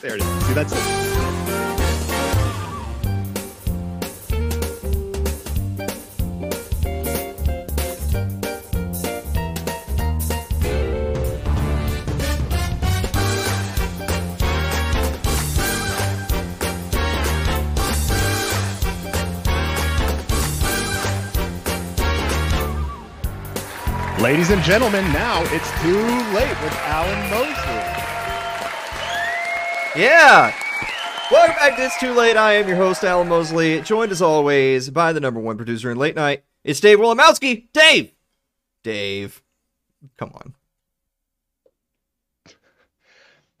There it is. See, that's it. Ladies and gentlemen, now it's too late with Alan Mosley. Yeah. Welcome back to It's Too Late. I am your host, Alan Mosley, joined as always by the number one producer in late night. It's Dave Wolomowski. Dave! Dave. Come on.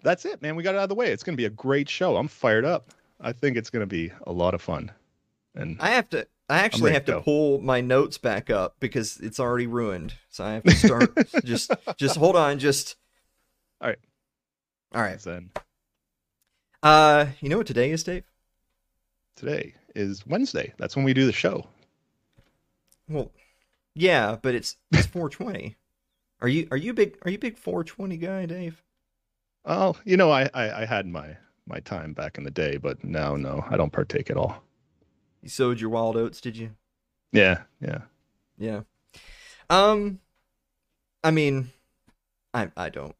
That's it, man. We got it out of the way. It's going to be a great show. I'm fired up. I think it's going to be a lot of fun. And I have to I actually have to to go. pull my notes back up because it's already ruined. So I have to start just just hold on, just All right. All right. then Uh you know what today is, Dave? today is Wednesday. That's when we do the show. Well, yeah, but it's it's 420. Are you are you big are you big 420 guy, Dave? Oh, you know, I, I I had my my time back in the day, but now no, I don't partake at all. You sowed your wild oats, did you? Yeah, yeah. Yeah. Um, I mean, I I don't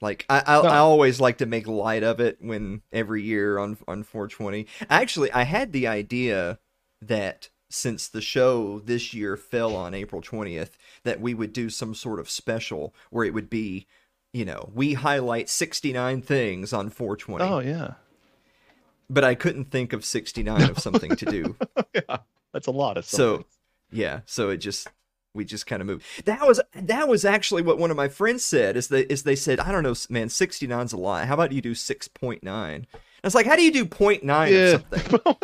like I I, No. I always like to make light of it when every year on on 420. Actually, I had the idea that since the show this year fell on April 20th, that we would do some sort of special where it would be, you know, we highlight 69 things on 420. Oh yeah, But I couldn't think of 69 of something to do. yeah. That's a lot of So- Yeah, so it just we just kind of moved. That was that was actually what one of my friends said. Is they is they said I don't know, man, 69's a lot. How about you do six point nine? I was like, how do you do 0.9 of something?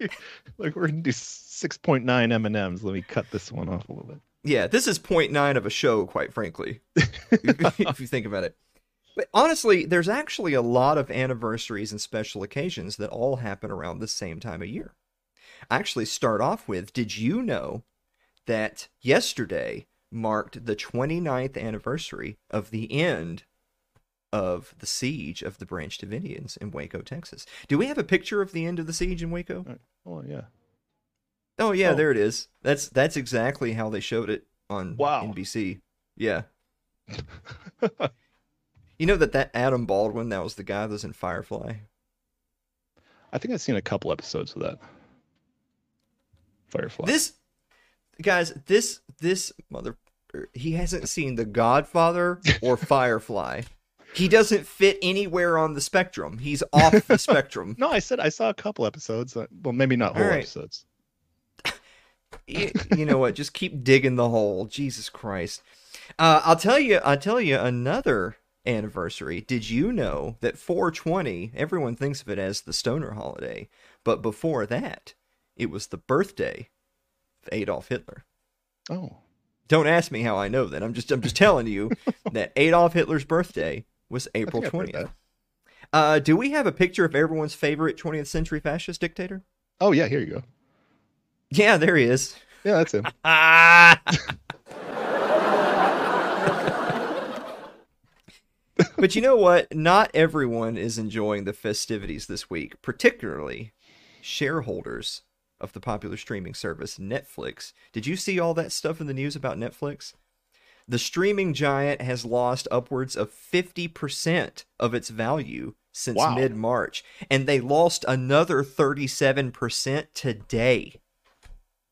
like we're gonna do six point nine M and M's. Let me cut this one off a little bit. Yeah, this is 0.9 of a show, quite frankly, if you think about it. But honestly, there's actually a lot of anniversaries and special occasions that all happen around the same time of year. I actually start off with Did you know that yesterday marked the 29th anniversary of the end of the siege of the Branch Davidians in Waco, Texas? Do we have a picture of the end of the siege in Waco? Oh yeah. Oh yeah, Oh. there it is. That's that's exactly how they showed it on Wow. NBC. Yeah. You know that that Adam Baldwin, that was the guy that was in Firefly. I think I've seen a couple episodes of that. Firefly. This guys, this this mother he hasn't seen The Godfather or Firefly. He doesn't fit anywhere on the spectrum. He's off the spectrum. No, I said I saw a couple episodes. uh, Well, maybe not whole right. episodes. you, you know what? Just keep digging the hole. Jesus Christ. Uh, I'll tell you. I'll tell you another anniversary. Did you know that 420? Everyone thinks of it as the stoner holiday, but before that, it was the birthday Adolf Hitler. Oh, Don't ask me how I know that. I'm just I'm just telling you that Adolf Hitler's birthday was April think I've heard 20th. Uh, do we have a picture of everyone's favorite 20th century fascist dictator? Oh yeah, here you go. Yeah, there he is. Yeah, that's him. Ah. but you know what? Not everyone is enjoying the festivities this week, particularly shareholders of the popular streaming service Netflix. Did you see all that stuff in the news about Netflix? The streaming giant has lost upwards of 50% of its value since Wow. mid March, and they lost another 37% today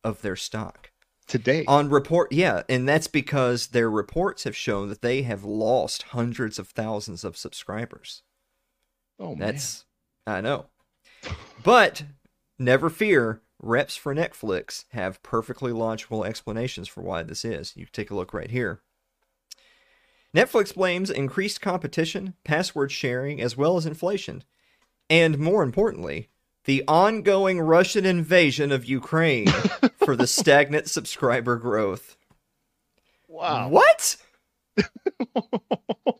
of their stock Today. on report yeah and that's because their reports have shown that they have lost hundreds of thousands of subscribers oh man. that's i know but never fear reps for netflix have perfectly logical explanations for why this is you can take a look right here netflix blames increased competition password sharing as well as inflation and more importantly the ongoing russian invasion of ukraine for the stagnant subscriber growth Wow. what?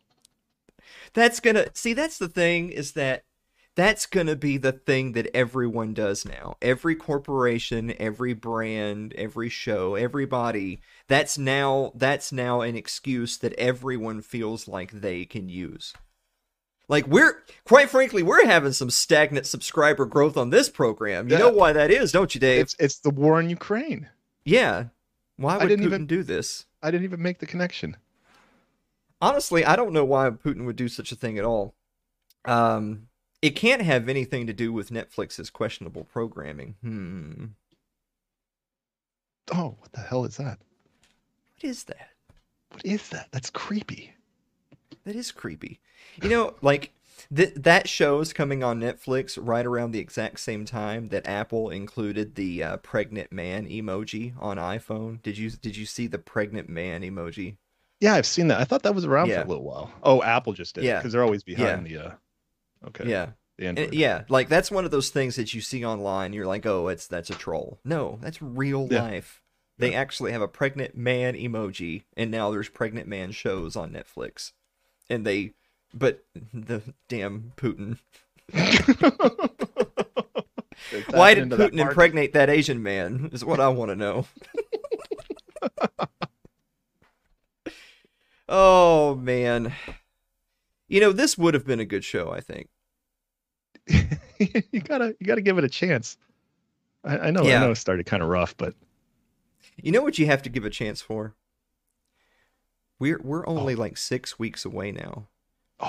that's gonna see. That's the thing is that that's gonna be the thing that everyone does now. Every corporation, every brand, every show, everybody. That's now that's now an excuse that everyone feels like they can use. Like we're quite frankly, we're having some stagnant subscriber growth on this program. You Yeah. know why that is, don't you, Dave? It's it's the war in Ukraine. yeah. Why would didn't Putin even- do this? I didn't even make the connection. Honestly, I don't know why Putin would do such a thing at all. Um, it can't have anything to do with Netflix's questionable programming. Hmm. Oh, what the hell is that? What is that? What is that? That's creepy. That is creepy. You know, like th- that show is coming on Netflix right around the exact same time that Apple included the uh, pregnant man emoji on iPhone. Did you did you see the pregnant man emoji? Yeah, I've seen that. I thought that was around Yeah. for a little while. Oh, Apple just did. Yeah. because they're always behind the. uh Okay. Yeah. Android. yeah, like that's one of those things that you see online. You're like, oh, it's that's a troll. No, that's real Yeah. life. They actually have a pregnant man emoji, and now there's pregnant man shows on Netflix, and they, but the damn Putin. Why did into that Putin impregnate that Asian man? Is what I want to know. oh man, you know this would have been a good show. I think. you gotta you gotta give it a chance. I, I know Yeah. I know it started kind of rough, but You know what you have to give a chance for? We're we're Oh. only like six weeks away now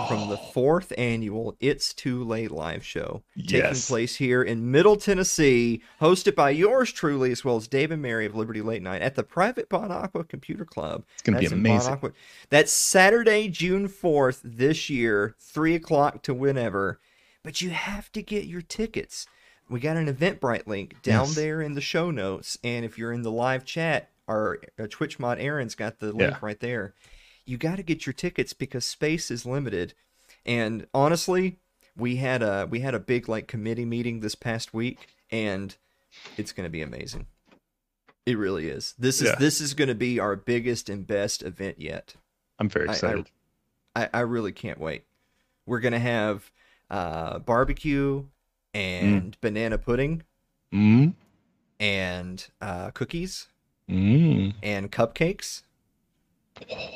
from the fourth annual It's Too Late live show taking Yes. place here in Middle Tennessee, hosted by yours truly as well as Dave and Mary of Liberty Late Night at the private Bon Aqua Computer Club. It's gonna be That's in Bon amazing. Aqua. That's Saturday, June fourth this year, three o'clock to whenever. But you have to get your tickets. We got an Eventbrite link down Yes. there in the show notes, and if you're in the live chat, our uh, Twitch mod Aaron's got the link Yeah. right there. You got to get your tickets because space is limited. And honestly, we had a we had a big like committee meeting this past week, and it's going to be amazing. It really is. This is Yeah. this is going to be our biggest and best event yet. I'm very I- I- excited. I, I really can't wait. We're gonna have uh, barbecue and banana pudding Mm. and uh, cookies Mm. and cupcakes,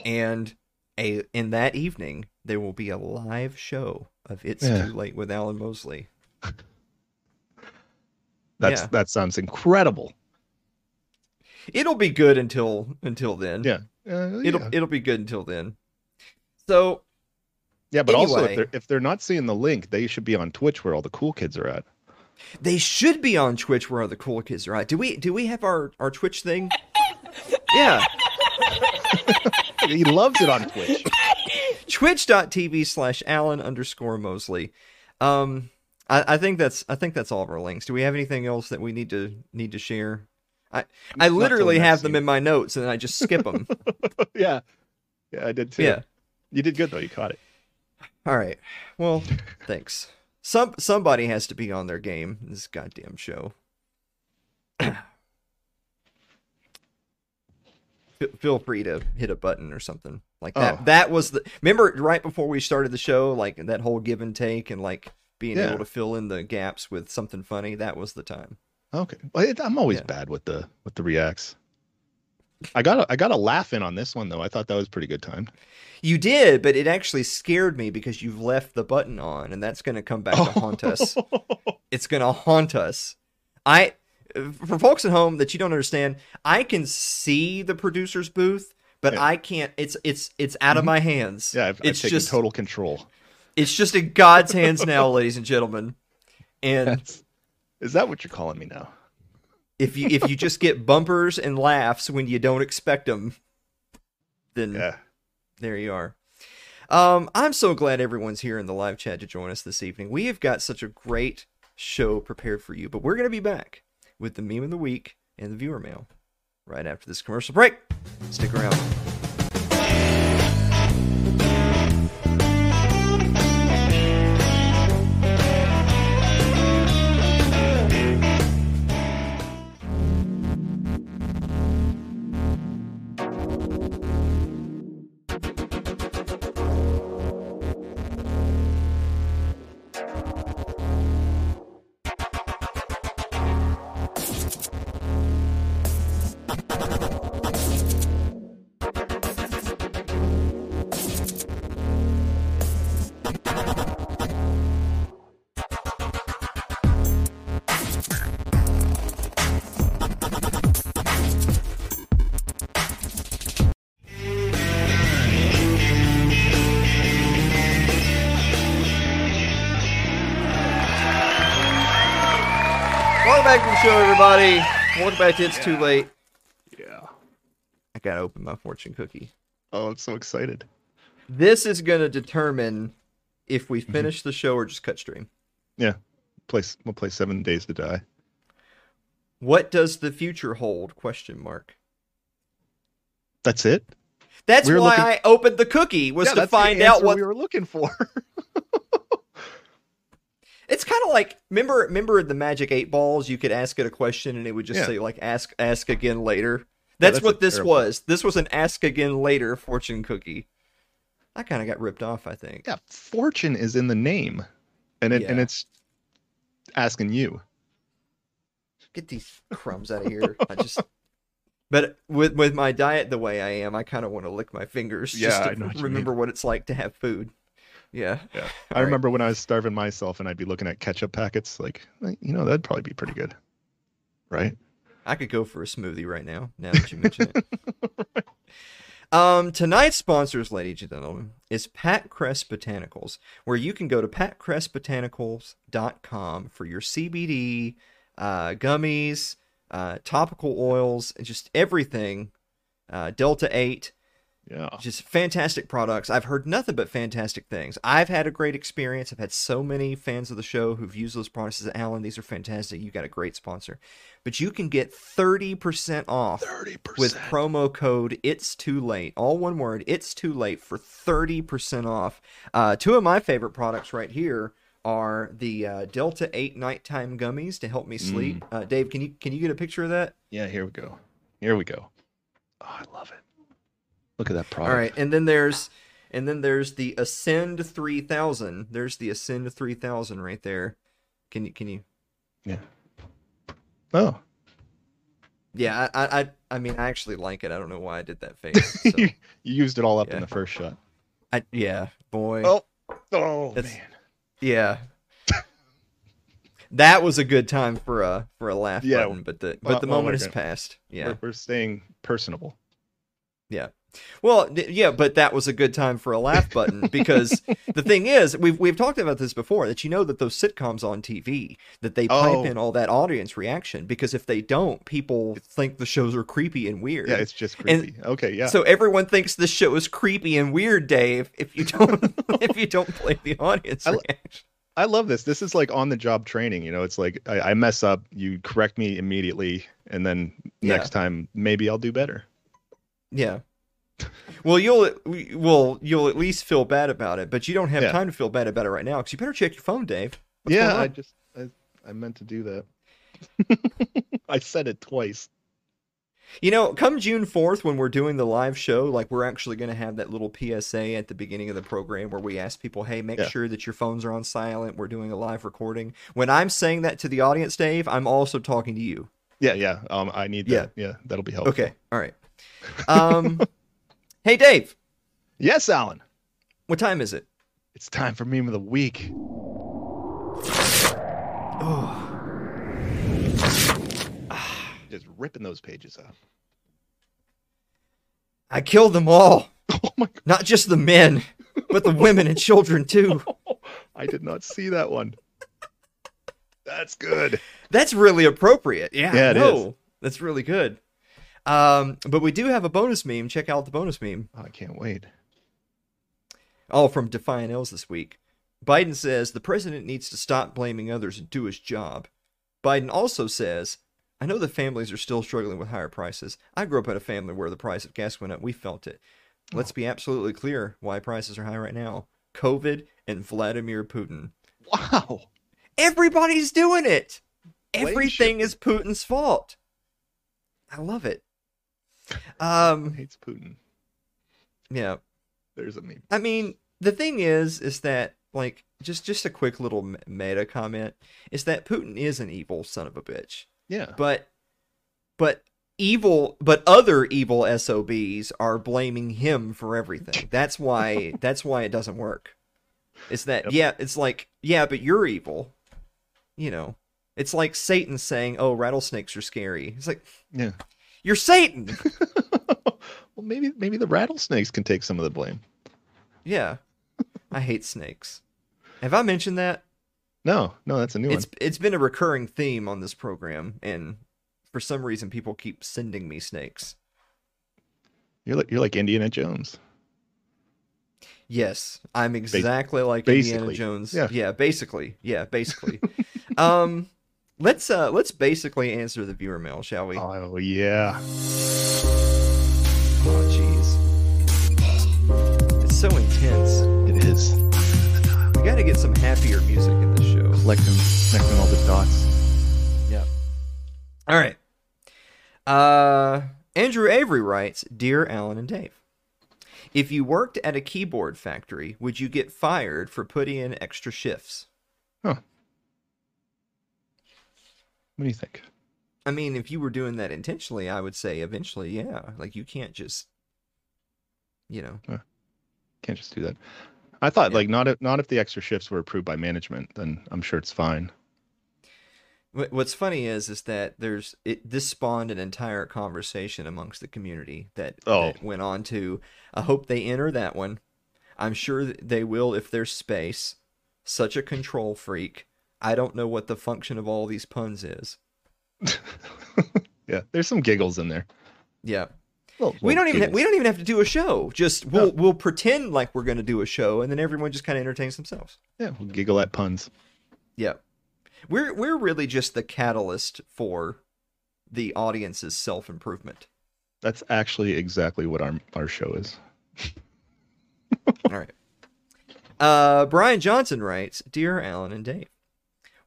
and a in that evening there will be a live show of It's Yeah. Too Late with Alan Mosley. That's Yeah. that sounds incredible. It'll be good until until then. Yeah. Uh, It'll yeah. it'll be good until then. So Yeah, but also if they're if they're not seeing the link, they should be on Twitch where all the cool kids are at. They should be on Twitch where all the cool kids are at. Do we do we have our, our Twitch thing? Yeah. He loves it on Twitch. Twitch.tv slash Alan underscore Mosley. Um I, I think that's I think that's all of our links. Do we have anything else that we need to need to share? I I literally have them in my notes and then I just skip them. yeah. Yeah, I did too. yeah. You did good though. You caught it. All right. Well, thanks. Some somebody has to be on their game this goddamn show. F- Feel free to hit a button or something like that. Oh. That was the remember right before we started the show, like that whole give and take and like being Yeah. able to fill in the gaps with something funny. That was the time. Okay. Well, it, I'm always Yeah. bad with the with the reacts. I got a, I got a laugh in on this one though. I thought that was pretty good time. You did, but it actually scared me because you've left the button on, and that's going to come back to haunt us. it's gonna haunt us. I, for folks at home that you don't understand, I can see the producer's booth, but Yeah. I can't. It's it's it's out of Mhm. my hands. Yeah, I've, I've it's taken just total control. it's just in God's hands now, ladies and gentlemen. And That's- Is that what you're calling me now? if you if you just get bumpers and laughs when you don't expect them, then Yeah. there you are. Um, I'm so glad everyone's here in the live chat to join us this evening. We have got such a great show prepared for you, but we're going to be back with the meme of the week and the viewer mail right after this commercial break. Stick around. Everybody. Welcome back to It's Too Late. Yeah. I gotta open my fortune cookie. Oh, I'm so excited. This is gonna determine if we Mm-hmm. finish the show or just cut stream. Yeah. Play. We'll play Seven Days to Die. What does the future hold? Question mark. That's it. That's We why looking- I opened the cookie was Yeah, to find out what we were looking for. It's kind of like remember remember the magic eight balls. You could ask it a question and it would just Yeah. say like ask ask again later. That's, that's what this terrible- was. This was an ask again later fortune cookie. I kind of got ripped off. I think. yeah, fortune is in the name, and it and it's asking you. Get these crumbs out of here. I just. But with with my diet the way I am, I kind of want to lick my fingers just to I know what you remember what it's like to have food. Yeah. Yeah, All I right. remember when I was starving myself, and I'd be looking at ketchup packets. Like, like, you know, that'd probably be pretty good, right? I could go for a smoothie right now. Now that you mention it. Um, tonight's sponsors, ladies and gentlemen, is Pat Crest Botanicals, where you can go to patcrestbotanicals.com for your CBD, uh, gummies, uh, topical oils, and just everything. Uh, Delta 8, Yeah. just fantastic products. I've heard nothing but fantastic things. I've had a great experience. I've had so many fans of the show who've used those products. Said, Alan, these are fantastic. You got a great sponsor. But you can get 30% off Thirty percent. with promo code it's too late all one word it's too late for 30% off uh, two of my favorite products right here are the uh, delta 8 nighttime gummies to help me sleep uh, dave can you can you get a picture of that Yeah, here we go. Here we go. Oh, I love it. Look at that product. all right and then there's and then there's the ascend 3000 there's the ascend 3000 right there can you can you Yeah. Oh, yeah i i i, mean i actually like it i don't know why i did that face so, you used it all up Yeah. in the first shot. I, yeah boy Oh, oh That's- man. Yeah. that was a good time for a for a laugh Yeah. button, but the but Well- the oh well, moment we're has gonna- passed. Yeah. We're, we're staying personable. Well, yeah, but that was a good time for a laugh button because the thing is, we've we've talked about this before that you know that those sitcoms on TV that they pipe Oh. in all that audience reaction because if they don't, people think the shows are creepy and weird. Yeah, it's just And- creepy. okay, yeah. So everyone thinks this show is creepy and weird, Dave. If you don't, if you don't play the audience I reaction. I love this. This is like on the job training. You know, it's like I, I mess up, you correct me immediately, and then Yeah. next time maybe I'll do better. Yeah. Well, you'll well you'll at least feel bad about it, but you don't have Yeah. time to feel bad about it right now because you better check your phone, Dave. What's yeah, I just I, I meant to do that. I said it twice. You know, come June fourth when we're doing the live show, like we're actually going to have that little PSA at the beginning of the program where we ask people, "Hey, make Yeah. sure that your phones are on silent. We're doing a live recording." When I'm saying that to the audience, Dave, I'm also talking to you. Yeah, yeah. Um, I need Yeah. that. Yeah, that'll be helpful. Okay, all right. Um, hey, Dave, Yes, Alan. what time is it? It's time for meme of the week. Oh, Just ripping those pages up. I killed them all. Oh my god! Not just the men, but the women and children too. I did not see that one. That's good. That's really appropriate. Yeah, Yeah, it is. That's really good. Um, but we do have a bonus meme. Check out the bonus meme. Oh, I can't wait. All from Defiant L's this week. Biden says the president needs to stop blaming others and do his job. Biden also says, I know the families are still struggling with higher prices. I grew up in a family where the price of gas went up. We felt it. Let's be absolutely clear why prices are high right now. COVID and Vladimir Putin. Wow. Everybody's doing it. Everything is Putin's fault. I love it. Um, Hates Putin. yeah. There's a meme. I mean, the thing is, is that like just just a quick little meta comment is that Putin is an evil son of a bitch, Yeah. but but evil, but other evil SOBs are blaming him for everything. That's why that's why it doesn't work. It's that Yep. yeah, it's like yeah, but you're evil. You know, it's like Satan saying, "Oh, rattlesnakes are scary." It's like Yeah. You're Satan. well, maybe maybe the rattlesnakes can take some of the blame. Yeah. I hate snakes. Have I mentioned that? No, no, that's a new It's one. it's been a recurring theme on this program, and for some reason, people keep sending me snakes. You're like you're like Indiana Jones. Yes, I'm exactly like Indiana Jones. yeah. yeah, basically, yeah, basically. um, let's uh let's basically answer the viewer mail, shall we? Oh yeah. Oh, jeez, it's so intense. It is. We got to get some happier music in this show. Collecting connecting all the dots. Yeah. All right. Uh, Andrew Avery writes, "Dear Alan and Dave, if you worked at a keyboard factory, would you get fired for putting in extra shifts?" What do you think? I mean, if you were doing that intentionally, I would say eventually, yeah. Like you can't just, you know, Can't just do that. I thought Yeah. like not if not if the extra shifts were approved by management, then I'm sure it's fine. What's funny is is that there's it this spawned an entire conversation amongst the community that, Oh. that went on to I hope they enter that one. I'm sure they will if there's space. Such a control freak. I don't know what the function of all these puns is. yeah, there's some giggles in there. Yeah. Little- We don't even ha- we don't even have to do a show. Just we'll No. we'll pretend like we're going to do a show and then everyone just kind of entertains themselves. Yeah, we'll giggle at puns. Yeah. We're we're really just the catalyst for the audience's self-improvement. That's actually exactly what our our show is. All right. Uh, Brian Johnson writes, "Dear Alan and Dave,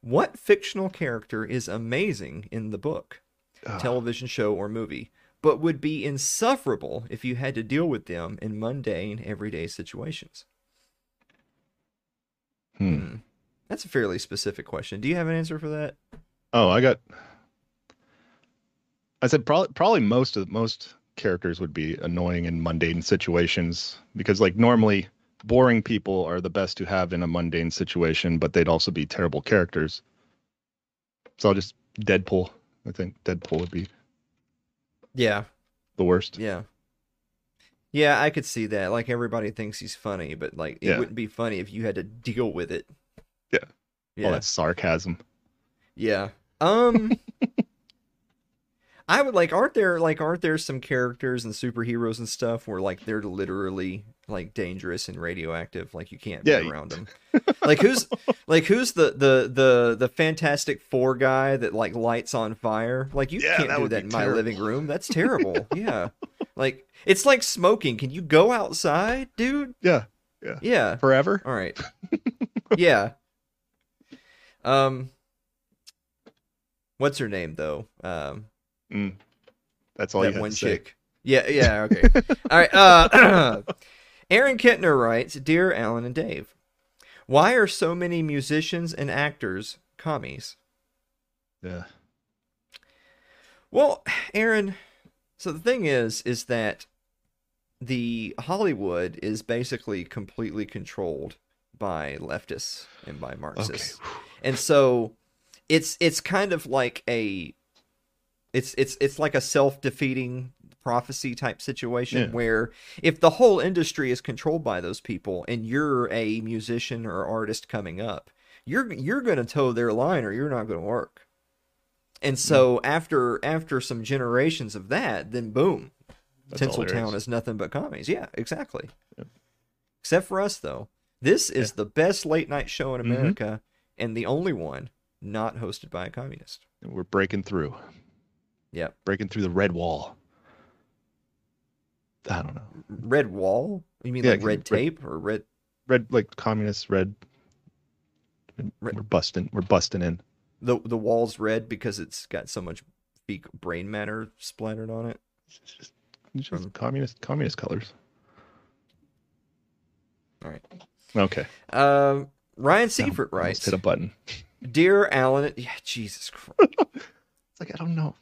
what fictional character is amazing in the book, Ugh. television show, or movie, but would be insufferable if you had to deal with them in mundane, everyday situations?" Hmm. Hmm. That's a fairly specific question. Do you have an answer for that? Oh, I got. I said probably probably most of most characters would be annoying in mundane situations because like normally boring people are the best to have in a mundane situation, but they'd also be terrible characters. So I'll just Deadpool. I think Deadpool would be Yeah, the worst. yeah. Yeah, I could see that. Like everybody thinks he's funny, but like it Yeah. wouldn't be funny if you had to deal with it. Yeah. Yeah. All that sarcasm. Yeah. Um I would like aren't there like aren't there some characters and superheroes and stuff where like they're literally like dangerous and radioactive like you can't be Yeah, you- around them. like who's like who's the the the the fantastic four guy that like lights on fire? Like you Yeah, can't that do that be in my living room. That's terrible. yeah. Like it's like smoking. Can you go outside, dude? Yeah. Yeah. Yeah. Forever. All right. yeah. Um. What's her name though? Um, Mm. That's all that you have one to say. chick. Yeah. Yeah. Okay. All right. Uh, Aaron Kittner writes, "Dear Alan and Dave, why are so many musicians and actors commies?" Yeah. Well, Aaron, so the thing is, is that the Hollywood is basically completely controlled by leftists and by Okay. Marxists. and so it's it's kind of like a it's it's it's like a self-defeating prophecy type situation Yeah. where if the whole industry is controlled by those people and you're a musician or artist coming up you're you're going to toe their line or you're not going to work and so after after some generations of that then boom That's Tinseltown is. is nothing but commies yeah exactly Yep. except for us though this is the best late night show in Mhm. America and the only one not hosted by a communist. We're breaking through. Yep. Breaking through the red wall. I don't know. Red wall? You mean Yeah, like red red- tape or red? Red like communist red. Red- We're busting. We're busting in. The the wall's red because it's got so much fecal brain matter splattered on it. It's just, it's just Um, communist communist colors. All right. Okay. Um, Ryan Almost Seifert writes, hit a button. "Dear Alan, yeah, Jesus Christ, It's like I don't know.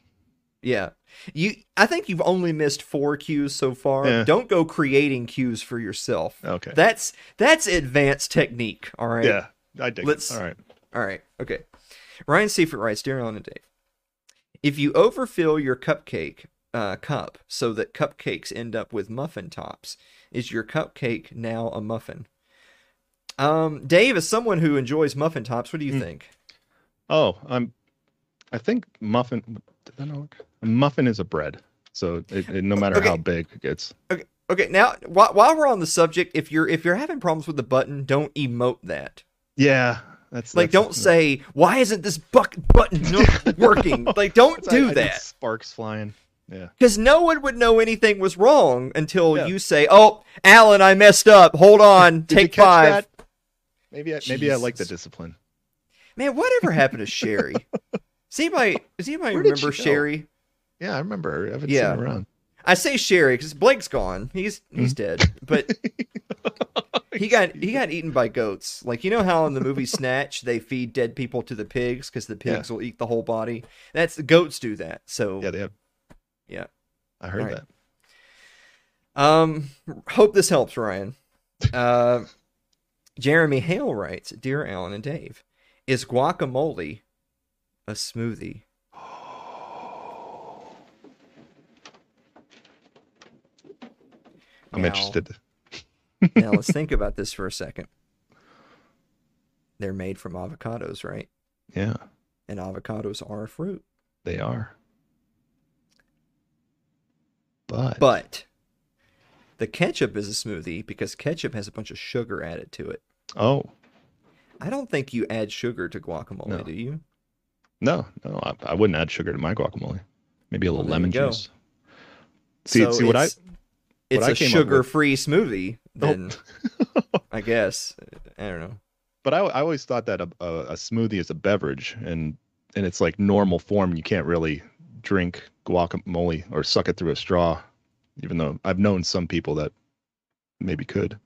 Yeah, you. I think you've only missed four cues so far. Yeah. Don't go creating cues for yourself. Okay. That's that's advanced technique. All right. yeah. I dig Let's- it. All right. All right. Okay. Ryan Seifert writes, Dear Alan and Dave, if you overfill your cupcake uh, cup so that cupcakes end up with muffin tops, is your cupcake now a muffin? Um, Dave, as someone who enjoys muffin tops, what do you Mm. think? Oh, I'm. I think muffin. Did that not work? A muffin is a bread, so it, it- no matter Okay. how big it gets. Okay, Okay. now while, while we're on the subject, if you're if you're having problems with the button, don't emote that. Yeah, that's Like, that's- don't say why isn't this buck button not working? like, don't that's- I- do I that Sparks flying. Yeah. because no one would know anything was wrong until Yeah. you say, "Oh, Alan, I messed up. Hold on, Did take catch five. that? Maybe I, maybe I like the discipline. Man, whatever happened to Sherry? Does anybody does anybody Where remember? Sherry? Yeah, I remember her. I haven't Yeah. seen her around. I say Sherry because Blake's gone. He's he's dead, but he got he got eaten by goats. Like you know how in the movie Snatch they feed dead people to the pigs because the pigs will eat the whole body. That's the goats do that. So Yeah, they have. Yeah. I heard right. that. um, hope this helps, Ryan. Uh, Jeremy Hale writes, "Dear Alan and Dave, is guacamole a smoothie?" I'm Now- interested. now let's think about this for a second. They're made from avocados, right? Yeah, And avocados are a fruit. they are. But But the ketchup is a smoothie because ketchup has a bunch of sugar added to it. oh I don't think you add sugar to guacamole, No. do you? No, no, I, I wouldn't add sugar to my guacamole. Maybe a little there lemon juice. See, see what I it's- It's I a sugar-free smoothie. Oh. Then I guess I don't know. But I, I always thought that a, a, a smoothie is a beverage, and and it's like normal form. You can't really drink guacamole or suck it through a straw, even though I've known some people that maybe could.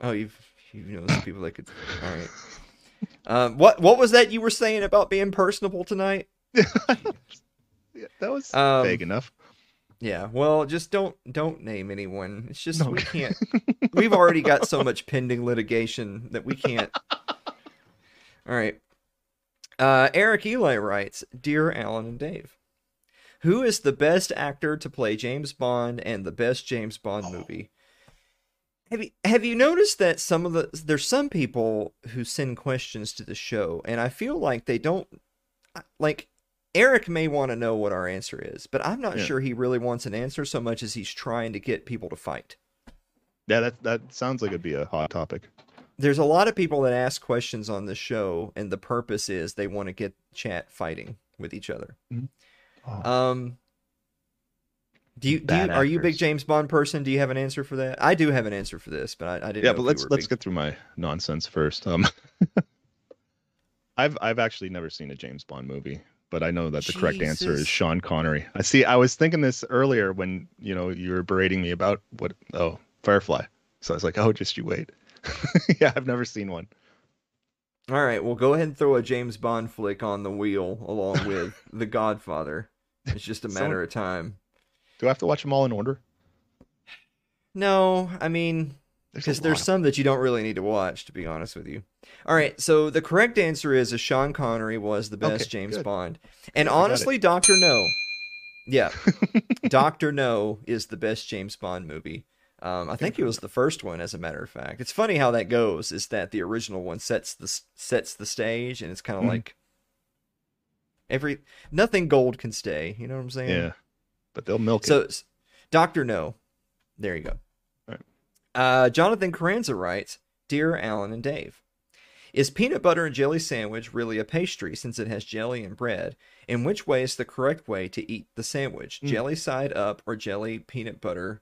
Oh, you've you know some people that could. All right. Um, what what was that you were saying about being personable tonight? Yeah, that was Um, vague enough. Yeah, well, just don't don't name anyone. It's just No. we can't. We've already got so much pending litigation that we can't. All right. Uh, Eric Eli writes, "Dear Alan and Dave, who is the best actor to play James Bond and the best James Bond movie?" Have you have you noticed that some of the there's some people who send questions to the show, and I feel like they don't like Eric may want to know what our answer is, but I'm not Yeah. sure he really wants an answer so much as he's trying to get people to fight. Yeah, that that sounds like it'd be a hot topic. There's a lot of people that ask questions on the show, and the purpose is they want to get chat fighting with each other. Oh, Um, do you, do you are you a big. James Bond person? Do you have an answer for that? I do have an answer for this, but I, I didn't. yeah, but let's let's big- get through my nonsense first. Um, I've I've actually never seen a James Bond movie, but I know that the correct answer is Sean Connery. I see. I was thinking this earlier when you know you were berating me about what oh Firefly. So I was like, oh, just you wait. yeah, I've never seen one. All right, well, go ahead and throw a James Bond flick on the wheel along with The Godfather. It's just a Someone- matter of time. Do I have to watch them all in order? No, I mean, because there's some that you don't really need to watch, to be honest with you. All right, so the correct answer is, is Sean Connery was the best Okay, James good. Bond, and I honestly, Doctor No, yeah, Doctor No is the best James Bond movie. Um, I think it was the first one, as a matter of fact. It's funny how that goes. Is that the original one sets the sets the stage, and it's kind of Mhm. like every nothing gold can stay. You know what I'm saying? Yeah, but they'll milk So, it. s- Doctor No. There you go. Right. Uh, Jonathan Carranza writes, "Dear Alan and Dave, is peanut butter and jelly sandwich really a pastry since it has jelly and bread? In which way is the correct way to eat the sandwich? Mm. Jelly side up or jelly peanut butter,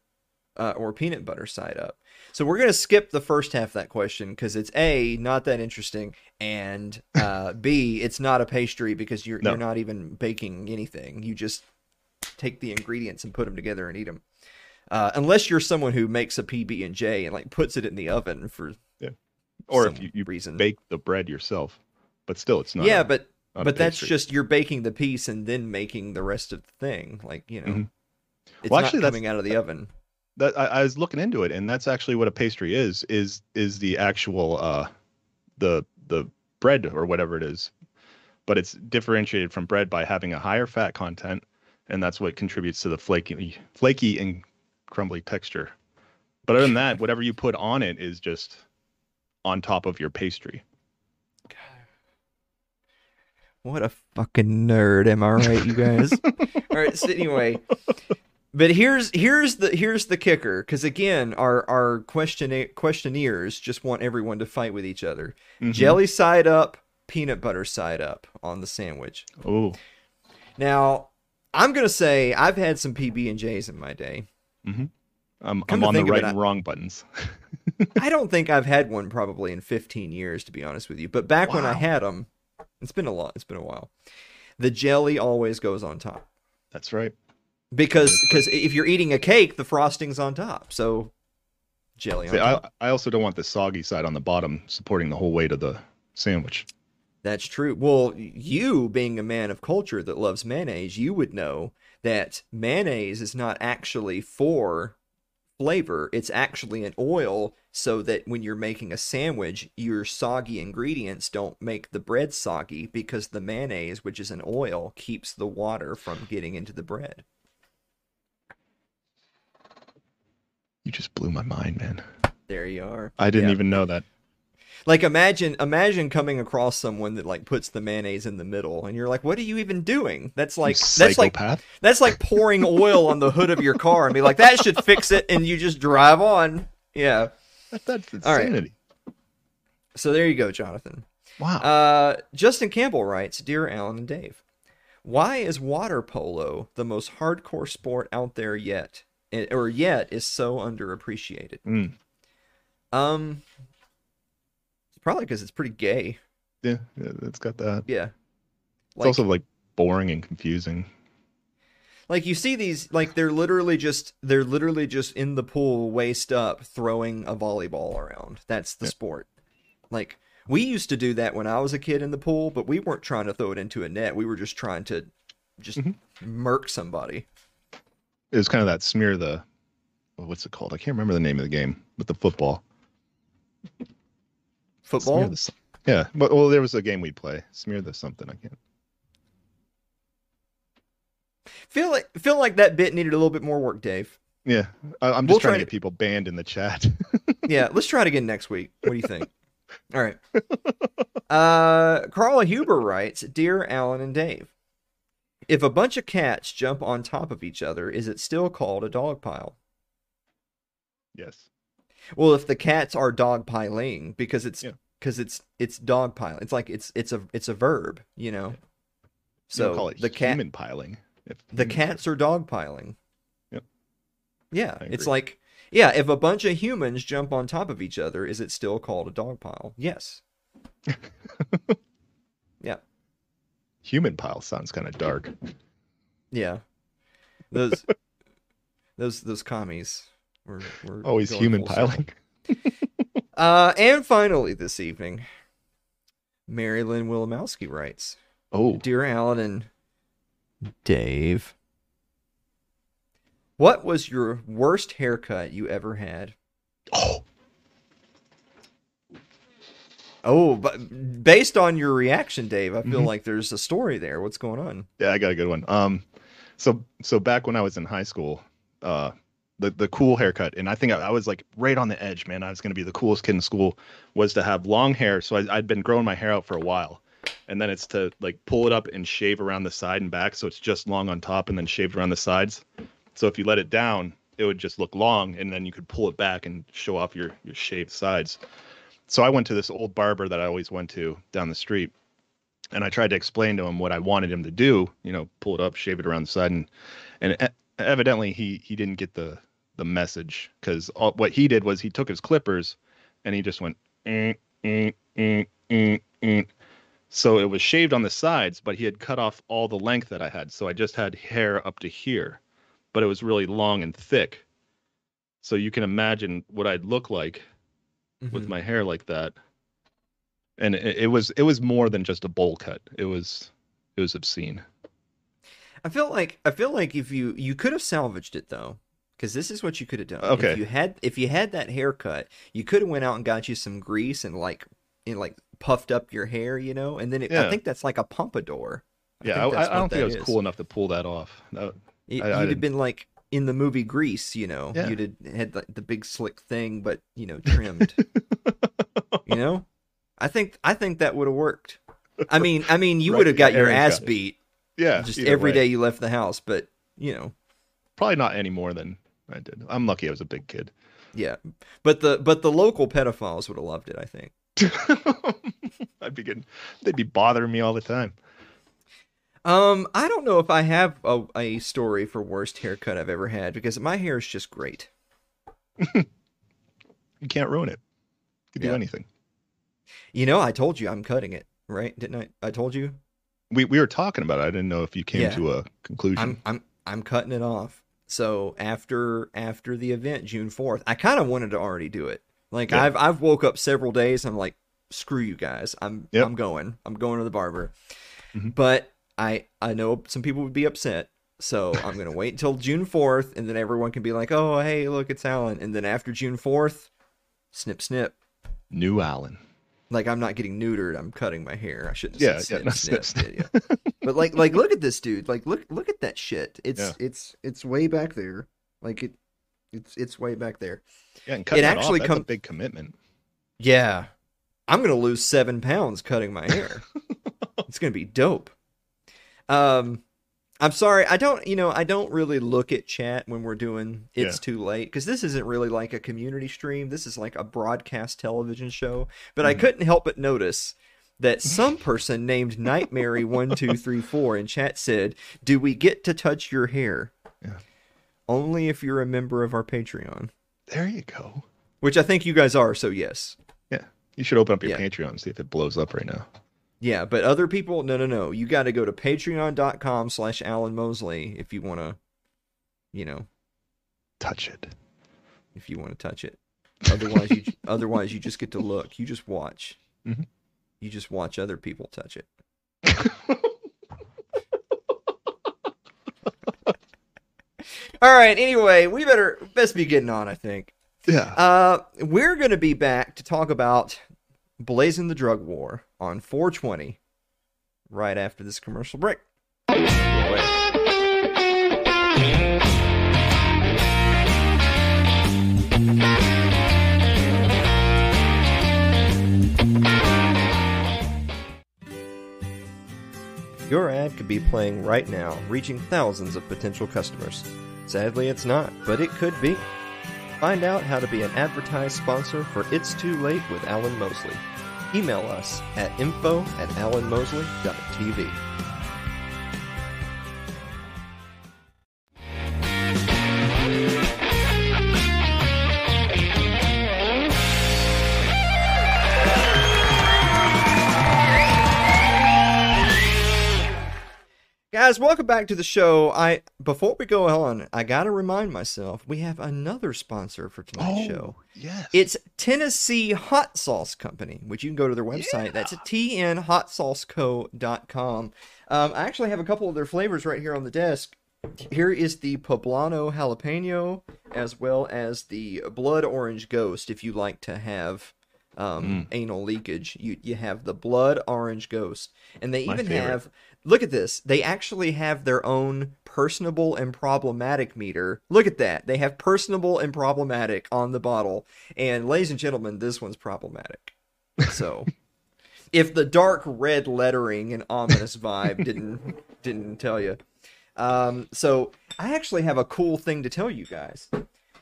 uh, or peanut butter side up?" So we're gonna skip the first half of that question because it's a not that interesting, and uh, b it's not a pastry because you're No. you're not even baking anything. You just take the ingredients and put them together and eat them. Uh, unless you're someone who makes a PB and J and like puts it in the oven for Or some if you, you reason. bake the bread yourself, but still, it's not. yeah, a- but not but that's just you're baking the piece and then making the rest of the thing. Like you know, Mhm. it's Well, not actually, coming out of the oven. that I, I was looking into it, and that's actually what a pastry is. Is is the actual uh, the the bread or whatever it is, but it's differentiated from bread by having a higher fat content, and that's what contributes to the flaky flaky and crumbly texture. But other than that, whatever you put on it is just on top of your pastry. What a fucking nerd, am I right, you guys? All right, so anyway, but here's here's the here's the kicker, because again, our our question questionnaires just want everyone to fight with each other. Mhm. Jelly side up, peanut butter side up on the sandwich. Oh, Now, I'm gonna say I've had some PB and J's in my day. Mm-hmm. I'm, I'm on the right it, and wrong buttons. I don't think I've had one probably in 15 years, to be honest with you. But back when I had them, it's been a lot. It's been a while. The jelly always goes on top That's right. because because if you're eating a cake, the frosting's on top. So jelly on See, top. I, I also don't want the soggy side on the bottom supporting the whole weight of the sandwich. That's true. Well, you being a man of culture that loves mayonnaise, you would know that mayonnaise is not actually for flavor. It's actually an oil so that when you're making a sandwich, your soggy ingredients don't make the bread soggy because the mayonnaise, which is an oil, keeps the water from getting into the bread. You just blew my mind, man. There you are. I didn't Yeah. even know that. Like imagine imagine coming across someone that like puts the mayonnaise in the middle and you're like, "What are you even doing?" That's like that's like. That's like pouring oil on the hood of your car and be like, that should fix it, and you just drive on. Yeah. That- that's All right. insanity. So there you go, Jonathan. Wow. Uh, Justin Campbell writes, Dear Alan and Dave, why is water polo the most hardcore sport out there yet, eh, or yet is so underappreciated? Mm. Um, probably because it's pretty gay. Yeah, yeah, it's got that. Yeah. It's also like boring and confusing. like you see these like they're literally just they're literally just in the pool waist up throwing a volleyball around that's the Yeah. sport like we used to do that when i was a kid in the pool but we weren't trying to throw it into a net we were just trying to just Mhm. murk somebody It was kind of that smear the oh, what's it called? I can't remember the name of the game with the football. Football the yeah, but well, there was a game we'd play. Smear the something. I can't. feel like feel like that bit needed a little bit more work dave Yeah, I, I'm just We'll trying try to to- get people banned in the chat. yeah let's try it again next week what do you think all right uh carla huber writes dear alan and dave if a bunch of cats jump on top of each other is it still called a dog pile yes. Well if the cats are dog piling because it's Yeah. because it's it's dog piling it's like it's it's a it's a verb you know? So call it the cat human piling. The cats are dog piling Yep. yeah it's like yeah if a bunch of humans jump on top of each other is it still called a dog pile yes. Yeah. Human pile sounds kind of dark. yeah. Those those those commies were, were Always human piling. uh and finally this evening Mary Lynn Wilimowski writes Oh, Dear Alan and Dave, what was your worst haircut you ever had? oh, Oh, but based on your reaction, Dave, I feel Mhm. like there's a story there. What's going on? yeah, I got a good one. Um, so so back when I was in high school, uh, the the cool haircut, and I think I, I was like right on the edge, man. I was gonna be the coolest kid in school. Was to have long hair. So I, I'd been growing my hair out for a while, and then it's to like pull it up and shave around the side and back, so it's just long on top and then shaved around the sides. So if you let it down, it would just look long, and then you could pull it back and show off your your shaved sides. So I went to this old barber that I always went to down the street, and I tried to explain to him what I wanted him to do. You know, pull it up, shave it around the side, and and evidently he he didn't get the the message because what he did was he took his clippers and he just went eh, eh, eh, eh, eh. so it was shaved on the sides but he had cut off all the length that i had. So i just had hair up to here but it was really long and thick. So you can imagine what i'd look like with Mhm. my hair like that. And it, it was it was more than just a bowl cut. It was it was obscene. I feel like I feel like if you you could have salvaged it though, because this is what you could have done. Okay. If you had if you had that haircut, you could have went out and got you some grease and like and like puffed up your hair, you know, and then it, I think that's like a pompadour. yeah I, that's I, I don't think i was is. cool enough to pull that off You, I- would have been like in the movie Grease, you know, Yeah. you did had like the big slick thing, but you know, trimmed. you know, I think I think that would have worked. I mean, I mean, you Right, would have yeah, got your ass got beat Yeah, just every way. day you left the house, but you know, Probably not any more than I did. I'm lucky I was a big kid. yeah. But the but the local pedophiles would have loved it. I think. I'd be getting, they'd be bothering me all the time. Um, I don't know if I have a, a story for worst haircut I've ever had because my hair is just great. You can't ruin it. You can Yeah. do anything. You know, I told you I'm cutting it, right? Didn't I? I told you. We we were talking about it. I didn't know if you came Yeah. to a conclusion. I'm I'm I'm cutting it off. So after after the event, June fourth, I kind of wanted to already do it. Like Yeah. I've I've woke up several days. I'm like, screw you guys. I'm Yep. I'm going. I'm going to the barber. Mhm. But I I know some people would be upset. So I'm gonna wait until June fourth, and then everyone can be like, oh hey, look, it's Alan. And then after June fourth, snip snip. New Alan. Like I'm not getting neutered. I'm cutting my hair. I shouldn't Yeah, yeah, snip snip. snip, did ya? But like like look at this dude. Like look look at that shit. It's Yeah. it's it's way back there. Like it it's it's way back there. Yeah, and cutting It it actually comes a big commitment. Yeah. I'm gonna lose seven pounds cutting my hair. it's gonna be dope. Um I'm sorry, I don't you know, I don't really look at chat when we're doing it's Yeah. too late because this isn't really like a community stream. This is like a broadcast television show. But I Mhm. couldn't help but notice that some person named Nightmare1234 in chat said, Do we get to touch your hair? Yeah. Only if you're a member of our Patreon. There you go. Which I think you guys are, so yes. Yeah. You should open up your Yeah. Patreon and see if it blows up right now. Yeah, but other people, no, no, no. You got to go to patreon.com slash Alan Mosley if you want to, you know, Touch it. if you want to touch it. Otherwise, you otherwise you just get to look. You just watch. Mhm. You just watch other people touch it. All right. Anyway, we better best be getting on. I think. Yeah. Uh, we're gonna be back to talk about blazing the drug war on 420 right after this commercial break. Your ad could be playing right now, reaching thousands of potential customers. Sadly, it's not, but it could be. Find out how to be an advertised sponsor for It's Too Late with Alan Mosley. Email us at info at alanmosley.tv. Guys, welcome back to the show. I before we go on, I gotta remind myself we have another sponsor for tonight's show. yes. It's Tennessee Hot Sauce Company, which you can go to their website. That's tnhotsauceco.com. Um, I actually have a couple of their flavors right here on the desk. Here is the Poblano Jalapeno, as well as the Blood Orange Ghost. If you like to have um, anal leakage, you you have the Blood Orange Ghost, and they My even favorite. have. Look at this. They actually have their own personable and problematic meter. Look at that. They have personable and problematic on the bottle. And ladies and gentlemen, this one's problematic. So, if the dark red lettering and ominous vibe didn't didn't tell you, um, so I actually have a cool thing to tell you guys.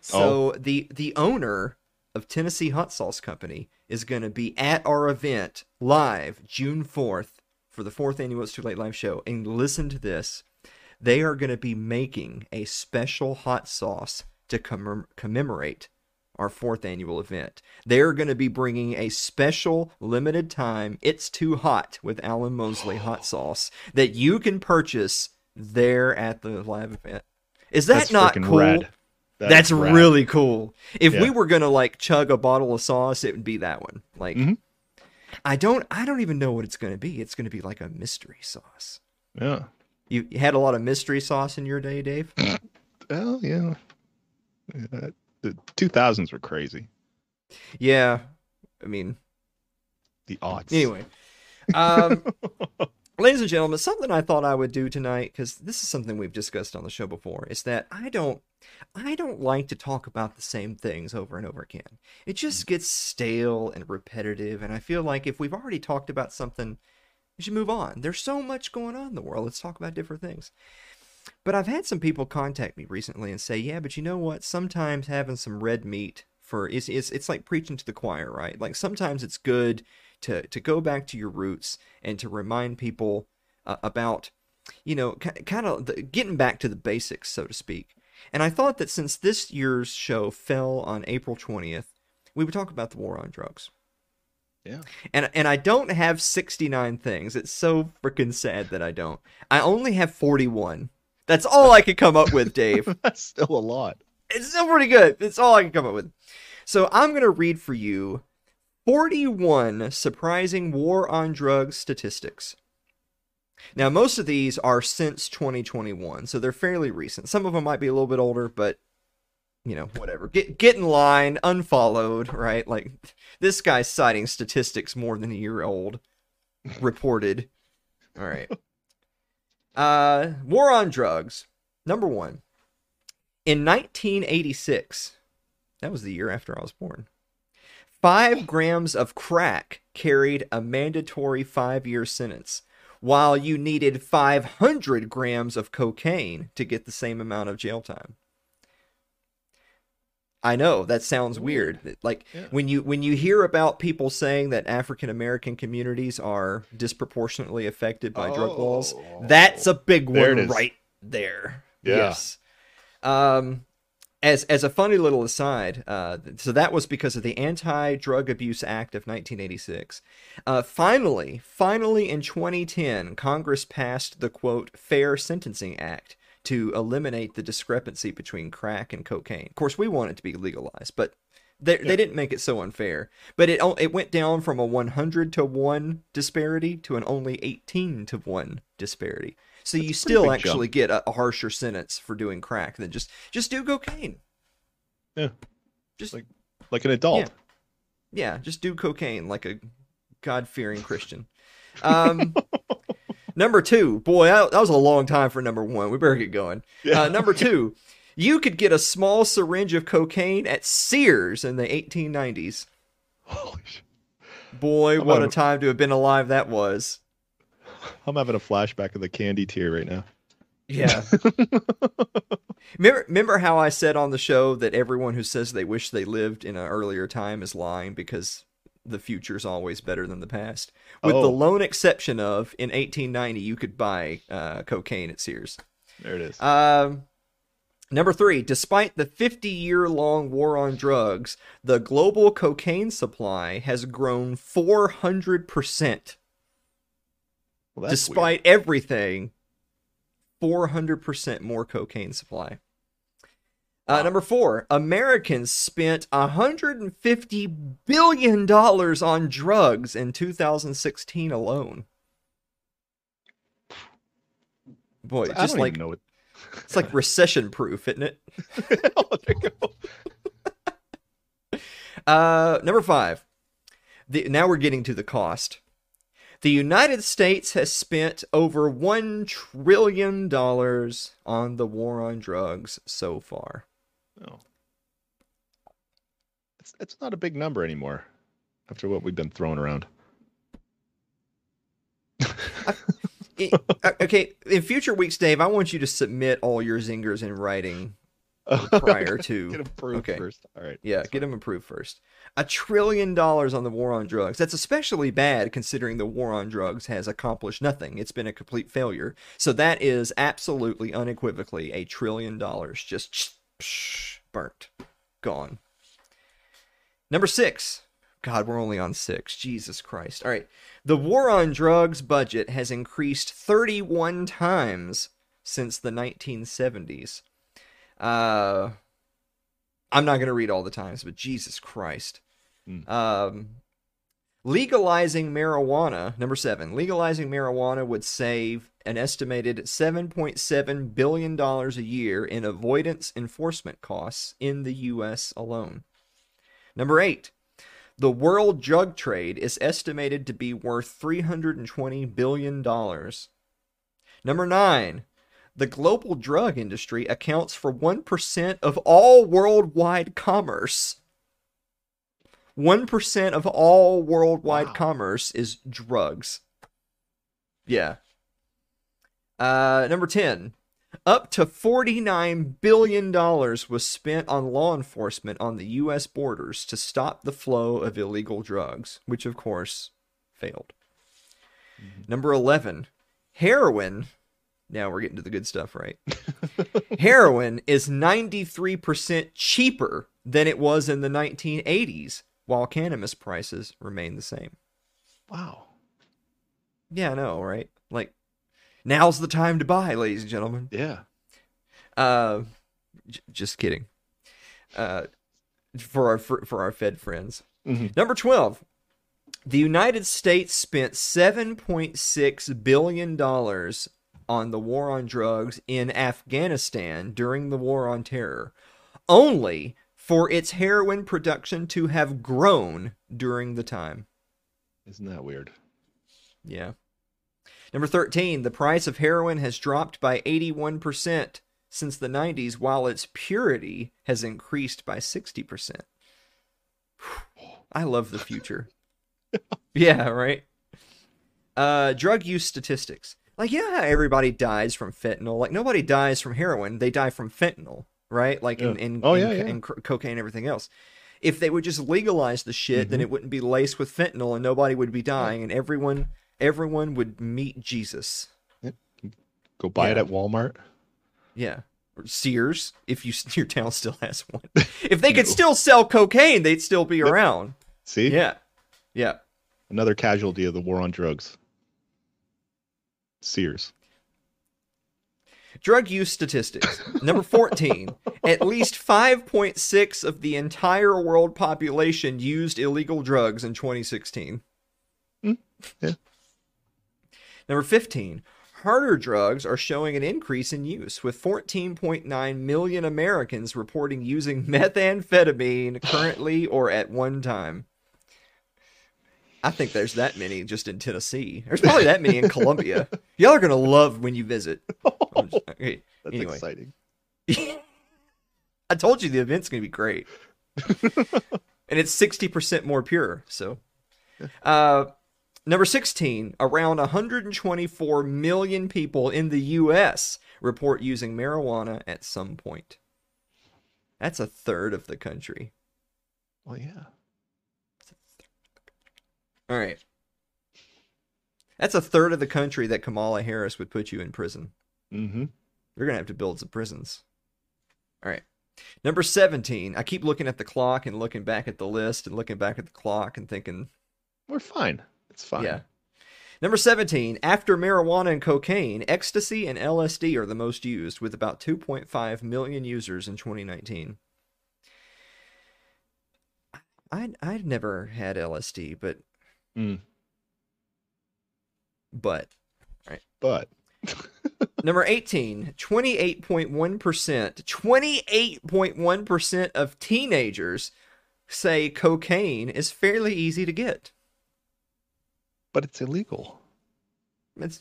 So the the owner of Tennessee Hot Sauce Company is going to be at our event live June fourth for the fourth annual It's Too Late live show. And listen to this: they are going to be making a special hot sauce to commem- commemorate our fourth annual event. They're going to be bringing a special limited time It's Too Hot with Alan Mosley hot sauce that you can purchase there at the live event. Is that That's not cool? rad. That That's really cool. If we were gonna like chug a bottle of sauce, it would be that one. Like, Mhm. I don't, I don't even know what it's gonna be. It's gonna be like a mystery sauce. Yeah. You, you had a lot of mystery sauce in your day, Dave. Well, yeah. Uh, the 2000s were crazy. yeah, I mean, The odds. anyway. Um, ladies and gentlemen, something I thought I would do tonight because this is something we've discussed on the show before is that I don't, I don't like to talk about the same things over and over again. It just gets stale and repetitive, and I feel like if we've already talked about something, we should move on. There's so much going on in the world. Let's talk about different things. But I've had some people contact me recently and say, "Yeah, but you know what? Sometimes having some red meat for it's it's, it's like preaching to the choir, right? Like sometimes it's good to to go back to your roots and to remind people uh, about you know kind of getting back to the basics, so to speak. And I thought that since this year's show fell on April 20th, we would talk about the war on drugs. Yeah. And and I don't have 69 things. It's so freaking sad that I don't. I only have 41. That's all I could come up with, Dave. That's still a lot. It's still pretty good. It's all I can come up with. So I'm going to read for you 41 surprising war on drugs statistics. Now, most of these are since 2021, so they're fairly recent. Some of them might be a little bit older, but you know, whatever. Get get in line, unfollowed, right? Like this guy's citing statistics more than a year old reported. All right. Uh war on drugs. Number 1. In 1986, that was the year after I was born. 5 grams of crack carried a mandatory 5-year sentence while you needed 500 grams of cocaine to get the same amount of jail time. I know that sounds weird. Like yeah. when you when you hear about people saying that African American communities are disproportionately affected by oh, drug laws, that's a big one right there. Yeah. Yes. Um, as as a funny little aside, uh, so that was because of the Anti-Drug Abuse Act of 1986. Uh, finally, finally in 2010, Congress passed the quote Fair Sentencing Act to eliminate the discrepancy between crack and cocaine. Of course, we want it to be legalized, but they, yeah. they didn't make it so unfair. But it it went down from a 100 to one disparity to an only 18 to one disparity. So That's you still actually jump. get a, a, harsher sentence for doing crack than just just do cocaine. Yeah. Just like like an adult. Yeah, yeah just do cocaine like a God fearing Christian. Um, number two, boy, that, that, was a long time for number one. We better get going. Yeah. Uh, number two, you could get a small syringe of cocaine at Sears in the 1890s. Holy shit. Boy, what a time to have been alive that was. I'm having a flashback of the candy tier right now. Yeah. remember, remember how I said on the show that everyone who says they wish they lived in an earlier time is lying because the future is always better than the past? With oh. the lone exception of in 1890, you could buy uh, cocaine at Sears. There it is. Um, Number three, despite the 50 year long war on drugs, the global cocaine supply has grown 400%. Well, Despite weird. everything, 400% more cocaine supply. Uh, number four, Americans spent $150 billion on drugs in 2016 alone. Boy, just like know it. it's like recession proof, isn't it? oh, uh, number five. The, now we're getting to the cost. The United States has spent over $1 trillion on the war on drugs so far. Oh. It's, it's not a big number anymore after what we've been throwing around. it, uh, okay, in future weeks, Dave, I want you to submit all your zingers in writing prior to get approved okay. first. All right. Yeah, get them approved first. A trillion dollars on the war on drugs. That's especially bad considering the war on drugs has accomplished nothing. It's been a complete failure. So that is absolutely unequivocally a trillion dollars just burnt, gone. Number 6. God, we're only on 6. Jesus Christ. All right. The war on drugs budget has increased 31 times since the 1970s. Uh, I'm not going to read all the times, but Jesus Christ. Mm. Um, legalizing marijuana, number seven, legalizing marijuana would save an estimated $7.7 billion a year in avoidance enforcement costs in the U.S. alone. Number eight, the world drug trade is estimated to be worth $320 billion. Number nine, the global drug industry accounts for 1% of all worldwide commerce. 1% of all worldwide Wow. commerce is drugs. Yeah. Uh, number 10. Up to $49 billion was spent on law enforcement on the U.S. borders to stop the flow of illegal drugs, which of course failed. Number 11. Heroin. Now we're getting to the good stuff, right? Heroin is 93% cheaper than it was in the 1980s, while cannabis prices remain the same. Wow. Yeah, I know, right? Like, now's the time to buy, ladies and gentlemen. Yeah. Uh, j- just kidding. Uh, for our for, for our Fed friends. Mhm. Number twelve, the United States spent seven point six billion dollars on the war on drugs in Afghanistan during the war on terror, only for its heroin production to have grown during the time. Isn't that weird? Yeah. Number 13, the price of heroin has dropped by 81% since the 90s, while its purity has increased by 60%. I love the future. yeah, right? Uh, drug use statistics. Like, you know how everybody dies from fentanyl? Like, nobody dies from heroin, they die from fentanyl, right? Like, in, Yeah. in, Oh, in, yeah, in co- cocaine and everything else. If they would just legalize the shit, then Mhm. it wouldn't be laced with fentanyl and nobody would be dying and everyone everyone would meet Jesus. Go buy it at Walmart. Yeah. Or Sears, if you your town still has one. If they could still sell cocaine, they'd still be around. See? Yeah. Yeah. Another casualty of the war on drugs. Sears. Drug use statistics. Number 14. At least 5.6 of the entire world population used illegal drugs in 2016. Hmm, yeah. Number 15. Harder drugs are showing an increase in use, with 14.9 million Americans reporting using methamphetamine currently or at one time. I think there's that many just in Tennessee. There's probably that many in Columbia. Y'all are going to love when you visit. Just- okay, That's anyway. exciting. I told you the event's going to be great. and it's 60% more pure. So, uh, number 16, around 124 million people in the U.S. report using marijuana at some point. That's a third of the country. Well, yeah. All right. That's a third of the country that Kamala Harris would put you in prison. Mm-hmm. Going to have to build some prisons. All right. Number 17. I keep looking at the clock and looking back at the list and looking back at the clock and thinking, We're fine. It's fine. yeah. Number 17. After marijuana and cocaine, ecstasy and LSD are the most used, with about 2.5 million users in 2019. I'd, I'd never had LSD, but. Mm. But. But Number 18, 28.1%, 28.1% of teenagers say cocaine is fairly easy to get. but it's illegal. It's,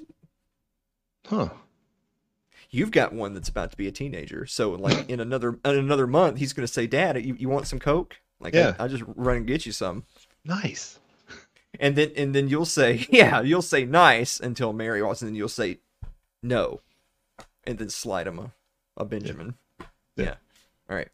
Huh. you've got one that's about to be a teenager. So like in another in another month, he's going to say, "Dad, you, you want some coke?" Like Yeah. I, will just run and get you some. Nice. And then and then you'll say, "Yeah," you'll say nice until Mary walks and then you'll say no. And then slide him a, a Benjamin. Yeah. Yeah. All right.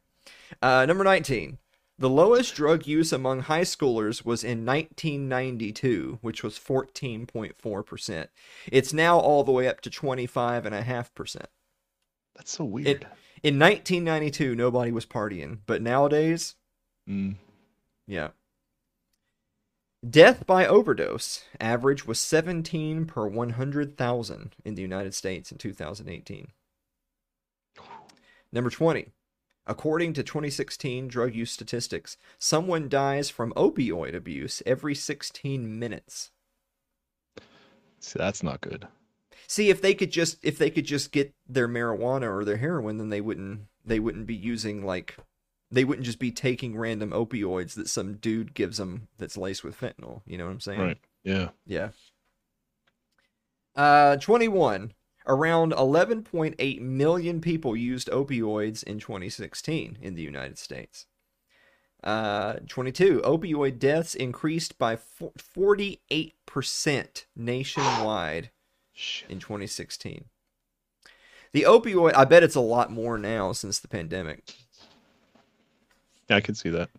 Uh, number 19. The lowest drug use among high schoolers was in 1992, which was 14.4%. It's now all the way up to 25.5%. That's so weird. In 1992, nobody was partying, but nowadays, Mm. yeah. Death by overdose average was 17 per 100,000 in the United States in 2018. Number 20. According to 2016 drug use statistics, someone dies from opioid abuse every 16 minutes. See, that's not good. See, if they could just if they could just get their marijuana or their heroin, then they wouldn't they wouldn't be using like they wouldn't just be taking random opioids that some dude gives them that's laced with fentanyl. You know what I'm saying? Right. Yeah. Yeah. Uh, 21. Around 11.8 million people used opioids in 2016 in the United States. Uh, 22. Opioid deaths increased by 48% nationwide in 2016. The opioid, I bet it's a lot more now since the pandemic. Yeah, I can see that.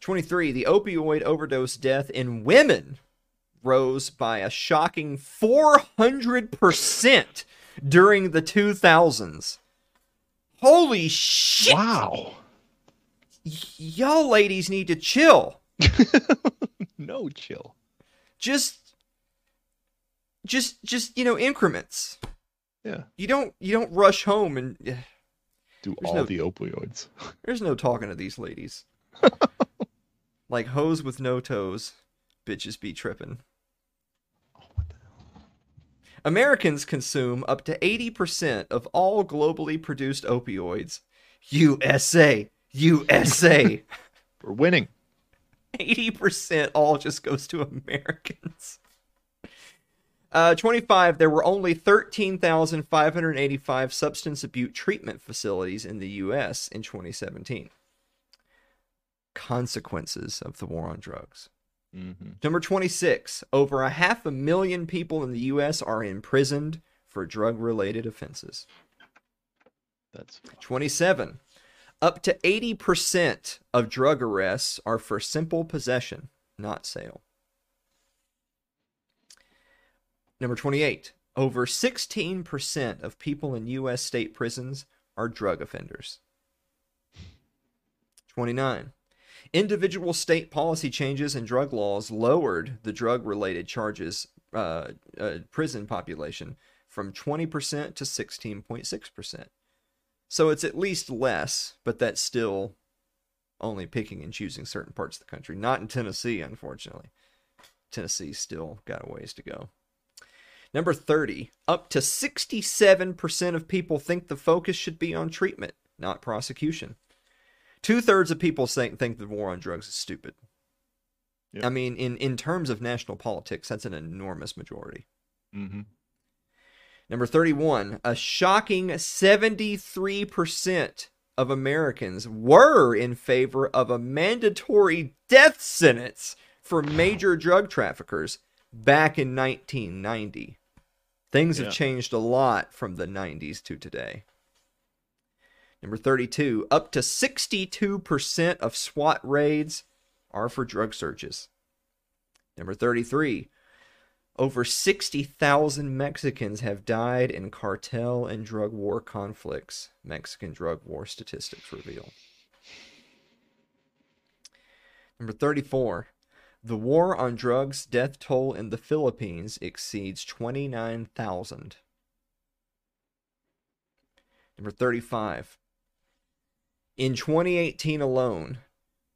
23. The opioid overdose death in women rose by a shocking 400% during the 2000s. Holy shit! Wow. Y- y'all ladies need to chill. no chill. Just just just, you know, increments. Yeah. You don't you don't rush home and Do There's all no- the opioids. there's no talking to these ladies. like hoes with no toes, bitches be tripping. Oh, Americans consume up to 80% of all globally produced opioids. USA, USA. We're winning. 80% all just goes to Americans. Uh, 25, there were only 13,585 substance abuse treatment facilities in the U.S. in 2017. Consequences of the war on drugs. Mm-hmm. Number 26, over a half a million people in the U.S. are imprisoned for drug related offenses. That's 27. Up to 80% of drug arrests are for simple possession, not sale. Number 28. Over 16% of people in U.S. state prisons are drug offenders. 29. Individual state policy changes and drug laws lowered the drug related charges uh, uh, prison population from 20% to 16.6%. So it's at least less, but that's still only picking and choosing certain parts of the country. Not in Tennessee, unfortunately. Tennessee's still got a ways to go. Number 30, up to 67% of people think the focus should be on treatment, not prosecution. Two thirds of people think, think the war on drugs is stupid. I mean, in, in terms of national politics, that's an enormous majority. mm-hmm. Number 31, a shocking 73% of Americans were in favor of a mandatory death sentence for major drug traffickers back in 1990. Things Yeah. have changed a lot from the 90s to today. Number 32, up to 62% of SWAT raids are for drug searches. Number 33, over 60,000 Mexicans have died in cartel and drug war conflicts, Mexican drug war statistics reveal. Number 34. The war on drugs death toll in the Philippines exceeds 29,000. Number 35. In 2018 alone,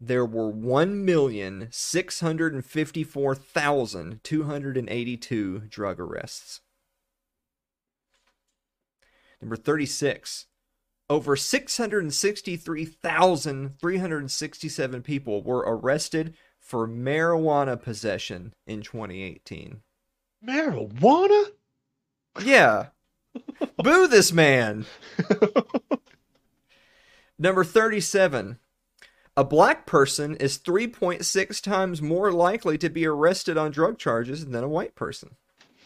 there were 1,654,282 drug arrests. Number 36. Over 663,367 people were arrested for marijuana possession in 2018. Marijuana? Yeah. Boo this man. Number 37. A black person is 3.6 times more likely to be arrested on drug charges than a white person.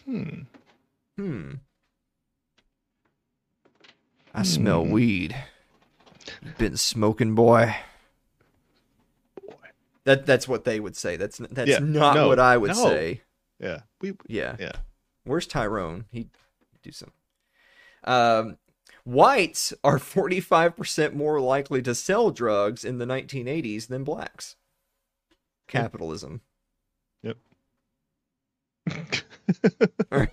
Hmm. Hmm. I smell Hmm. weed. Been smoking, boy. That that's what they would say. That's that's Yeah, not no, what I would no. say. Yeah. We. Yeah. Yeah. Where's Tyrone? He'd do some. Um, whites are 45% more likely to sell drugs in the 1980s than blacks. Capitalism. Yep.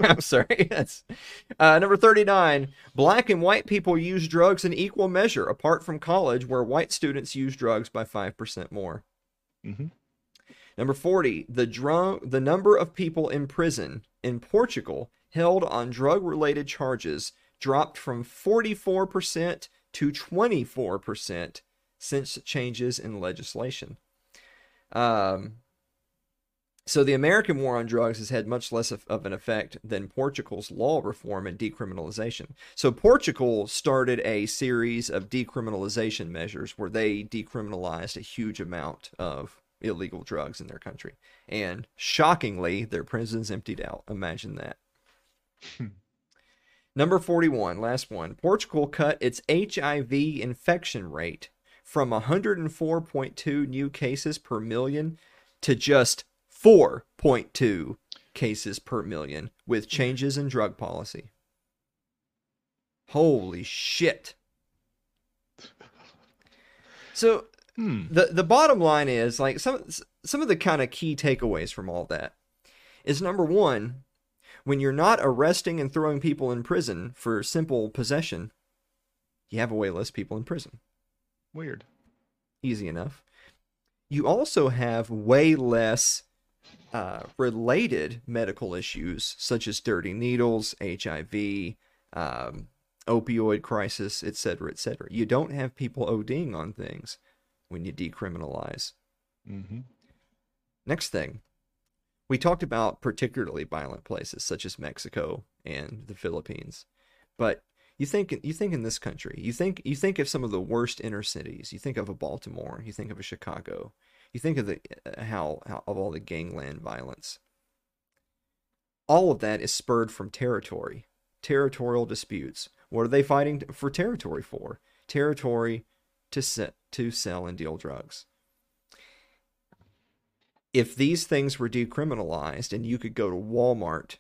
I'm sorry. That's uh, number 39. Black and white people use drugs in equal measure, apart from college, where white students use drugs by 5% more. Mhm. Number 40. The, drum, the number of people in prison in Portugal held on drug related charges dropped from 44% to 24% since changes in legislation. Um, So the American war on drugs has had much less of, of, an effect than Portugal's law reform and decriminalization. So Portugal started a series of decriminalization measures where they decriminalized a huge amount of illegal drugs in their country. And shockingly, their prisons emptied out. Imagine that. Number 41, last one. Portugal cut its HIV infection rate from 104.2 new cases per million to just 4.2 cases per million with changes in drug policy. Holy shit. So hmm. the the bottom line is like some some of the kind of key takeaways from all that is number 1, when you're not arresting and throwing people in prison for simple possession, you have way less people in prison. Weird. Easy enough. You also have way less uh, related medical issues such as dirty needles, HIV, um, opioid crisis, etc., etc. You don't have people ODing on things when you decriminalize. Mm-hmm. Next thing, we talked about particularly violent places such as Mexico and the Philippines, but you think you think in this country, you think you think of some of the worst inner cities. You think of a Baltimore, you think of a Chicago, you think of the uh, how, how of all the gangland violence. All of that is spurred from territory, territorial disputes. What are they fighting for territory for? Territory to set to sell and deal drugs. If these things were decriminalized and you could go to Walmart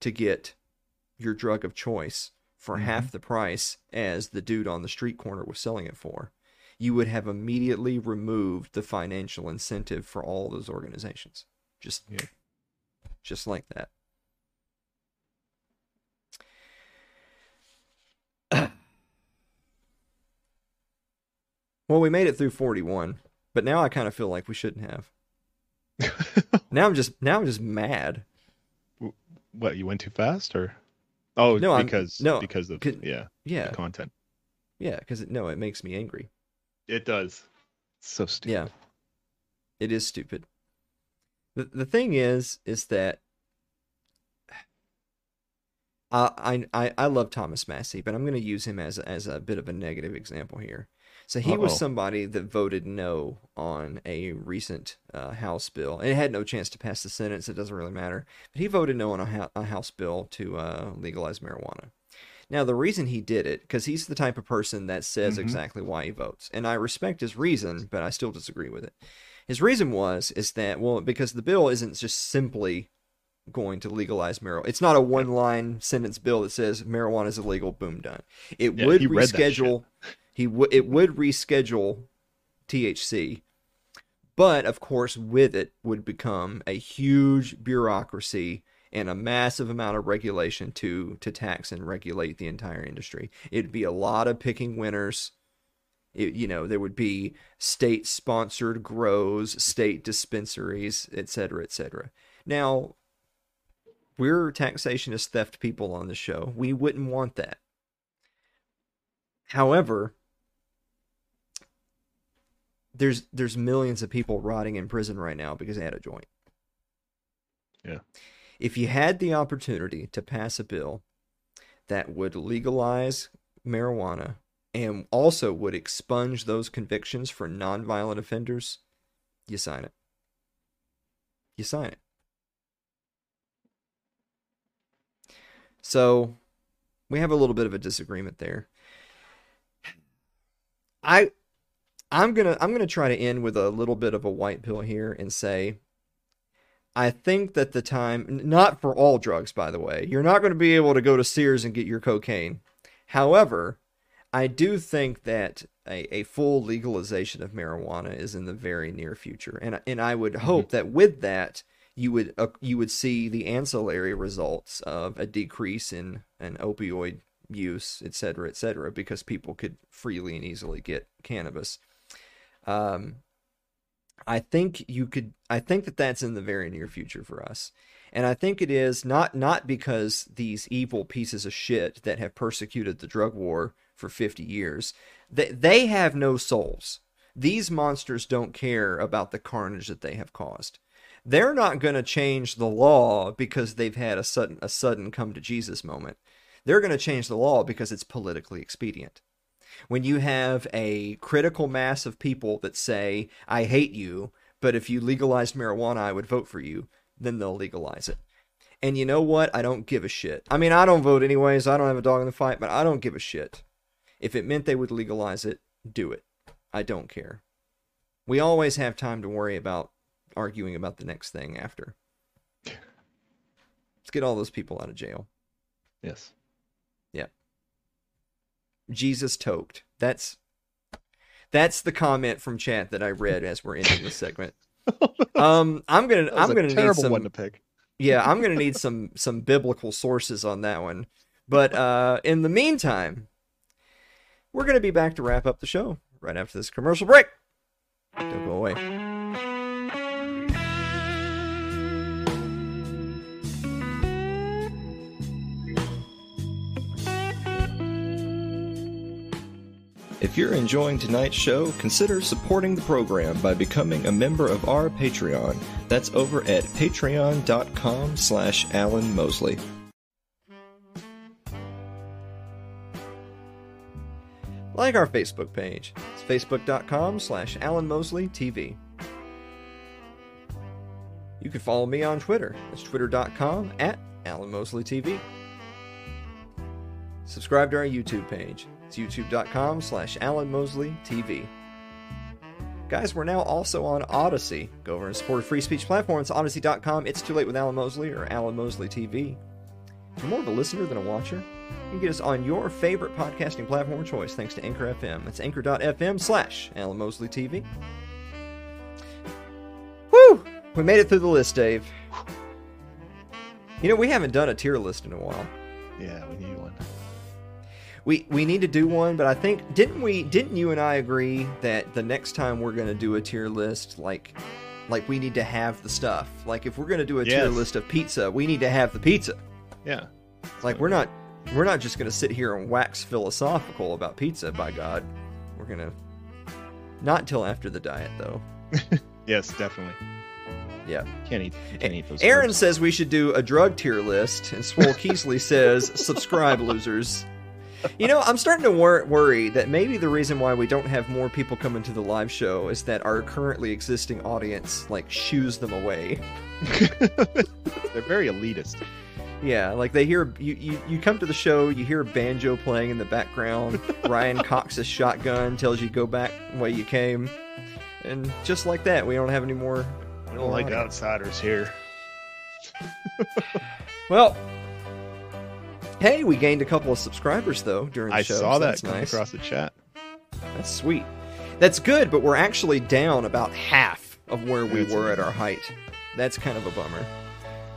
to get your drug of choice for mm-hmm. half the price as the dude on the street corner was selling it for, you would have immediately removed the financial incentive for all those organizations. Just, yeah. just like that. well, we made it through 41, but now I kind of feel like we shouldn't have. now I'm just now I'm just mad. What you went too fast, or oh, no, because I'm, no, because of yeah, yeah, content. Yeah, because no, it makes me angry. It does. So stupid. Yeah. It is stupid. The the thing is is that I I I love Thomas Massie, but I'm going to use him as as a bit of a negative example here. So he Uh-oh. was somebody that voted no on a recent uh, House bill, and it had no chance to pass the Senate. So it doesn't really matter. But he voted no on a, a House bill to uh, legalize marijuana. Now, the reason he did it, because he's the type of person that says mm-hmm. exactly why he votes, and I respect his reason, but I still disagree with it. His reason was is that well, because the bill isn't just simply going to legalize marijuana. It's not a one-line sentence bill that says marijuana is illegal. Boom, done. It yeah, would reschedule. He would. It would reschedule THC, but of course, with it would become a huge bureaucracy and a massive amount of regulation to to tax and regulate the entire industry. It'd be a lot of picking winners. It, you know, there would be state sponsored grows, state dispensaries, et cetera, et cetera. Now, we're taxationist theft people on the show. We wouldn't want that. However, there's there's millions of people rotting in prison right now because they had a joint. Yeah if you had the opportunity to pass a bill that would legalize marijuana and also would expunge those convictions for nonviolent offenders, you sign it. You sign it. So we have a little bit of a disagreement there. I I'm going to I'm going to try to end with a little bit of a white pill here and say I think that the time, not for all drugs, by the way, you're not going to be able to go to Sears and get your cocaine. However, I do think that a, a full legalization of marijuana is in the very near future, and and I would mm-hmm. hope mm-hmm. that with that you would uh, you would see the ancillary results of a decrease in an opioid use, et cetera, et cetera, because people could freely and easily get cannabis. Um, I think you could I think that that's in the very near future for us. And I think it is not not because these evil pieces of shit that have persecuted the drug war for 50 years, they, they have no souls. These monsters don't care about the carnage that they have caused. they're not going to change the law because they've had a sudden a sudden come to Jesus moment. They're going to change the law because it's politically expedient. When you have a critical mass of people that say, "I hate you," but if you legalized marijuana, I would vote for you, then they'll legalize it. And you know what? I don't give a shit. I mean, I don't vote anyways. I don't have a dog in the fight, but I don't give a shit. If it meant they would legalize it, do it. I don't care. We always have time to worry about arguing about the next thing after. Let's get all those people out of jail. Yes. Jesus toked. That's that's the comment from chat that I read as we're ending this segment. Um, I'm gonna I'm gonna need terrible some one to pick. yeah I'm gonna need some some biblical sources on that one. But uh, in the meantime, we're gonna be back to wrap up the show right after this commercial break. Don't go away. If you're enjoying tonight's show, consider supporting the program by becoming a member of our Patreon. That's over at patreon.com slash Alan Mosley. Like our Facebook page. It's facebook.com slash Alan Mosley TV. You can follow me on Twitter. It's twitter.com at Alan Mosley TV. Subscribe to our YouTube page. It's youtube.com slash Alan Mosley TV. Guys, we're now also on Odysee. Go over and support a free speech platform. It's odysee.com. It's too late with Alan Mosley or Alan Mosley TV. If you're more of a listener than a watcher, you can get us on your favorite podcasting platform of choice thanks to Anchor FM. That's anchor.fm slash Alan Mosley TV. Woo! We made it through the list, Dave. You know, we haven't done a tier list in a while. Yeah, we need one. We we need to do one, but I think didn't we didn't you and I agree that the next time we're gonna do a tier list, like like we need to have the stuff. Like if we're gonna do a tier list of pizza, we need to have the pizza. Yeah. Like we're not we're not just gonna sit here and wax philosophical about pizza, by God. We're gonna not until after the diet though. Yes, definitely. Yeah. Can't eat. Can't eat those. Aaron says we should do a drug tier list, and Swole Keesley says, subscribe, losers. You know, I'm starting to wor- worry that maybe the reason why we don't have more people coming to the live show is that our currently existing audience, like, shoos them away. They're very elitist. Yeah, like they hear you, you, you come to the show, you hear a banjo playing in the background, Ryan his shotgun, tells you go back the way you came, and just like that, we don't have any more. We don't like outsiders here. Well, hey, we gained a couple of subscribers though during the I show. saw so that come nice. across the chat. That's sweet. That's good, but we're actually down about half of where we That's were at our height. That's kind of a bummer.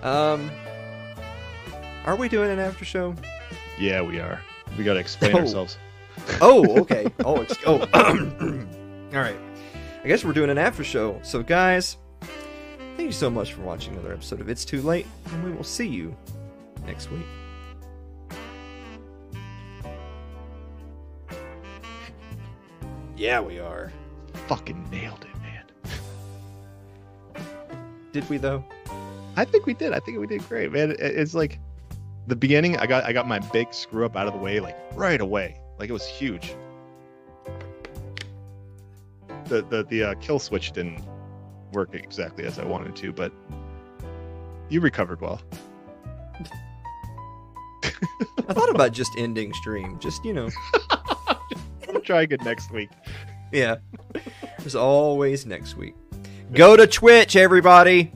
Um, are we doing an after show? Yeah, we are. We got to explain Oh. ourselves. Oh, okay. oh, ex- oh. All right. I guess we're doing an after show. So, guys, thank you so much for watching another episode of It's Too Late, and we will see you next week. Yeah, we are. Fucking nailed it, man. Did we though? I think we did. I think we did great, man. It's like the beginning. I got I got my big screw up out of the way like right away. Like it was huge. The the the uh, kill switch didn't work exactly as I wanted to, but you recovered well. I thought about just ending stream. Just you know, We'll try again next week. yeah. There's always next week. Go to Twitch, everybody.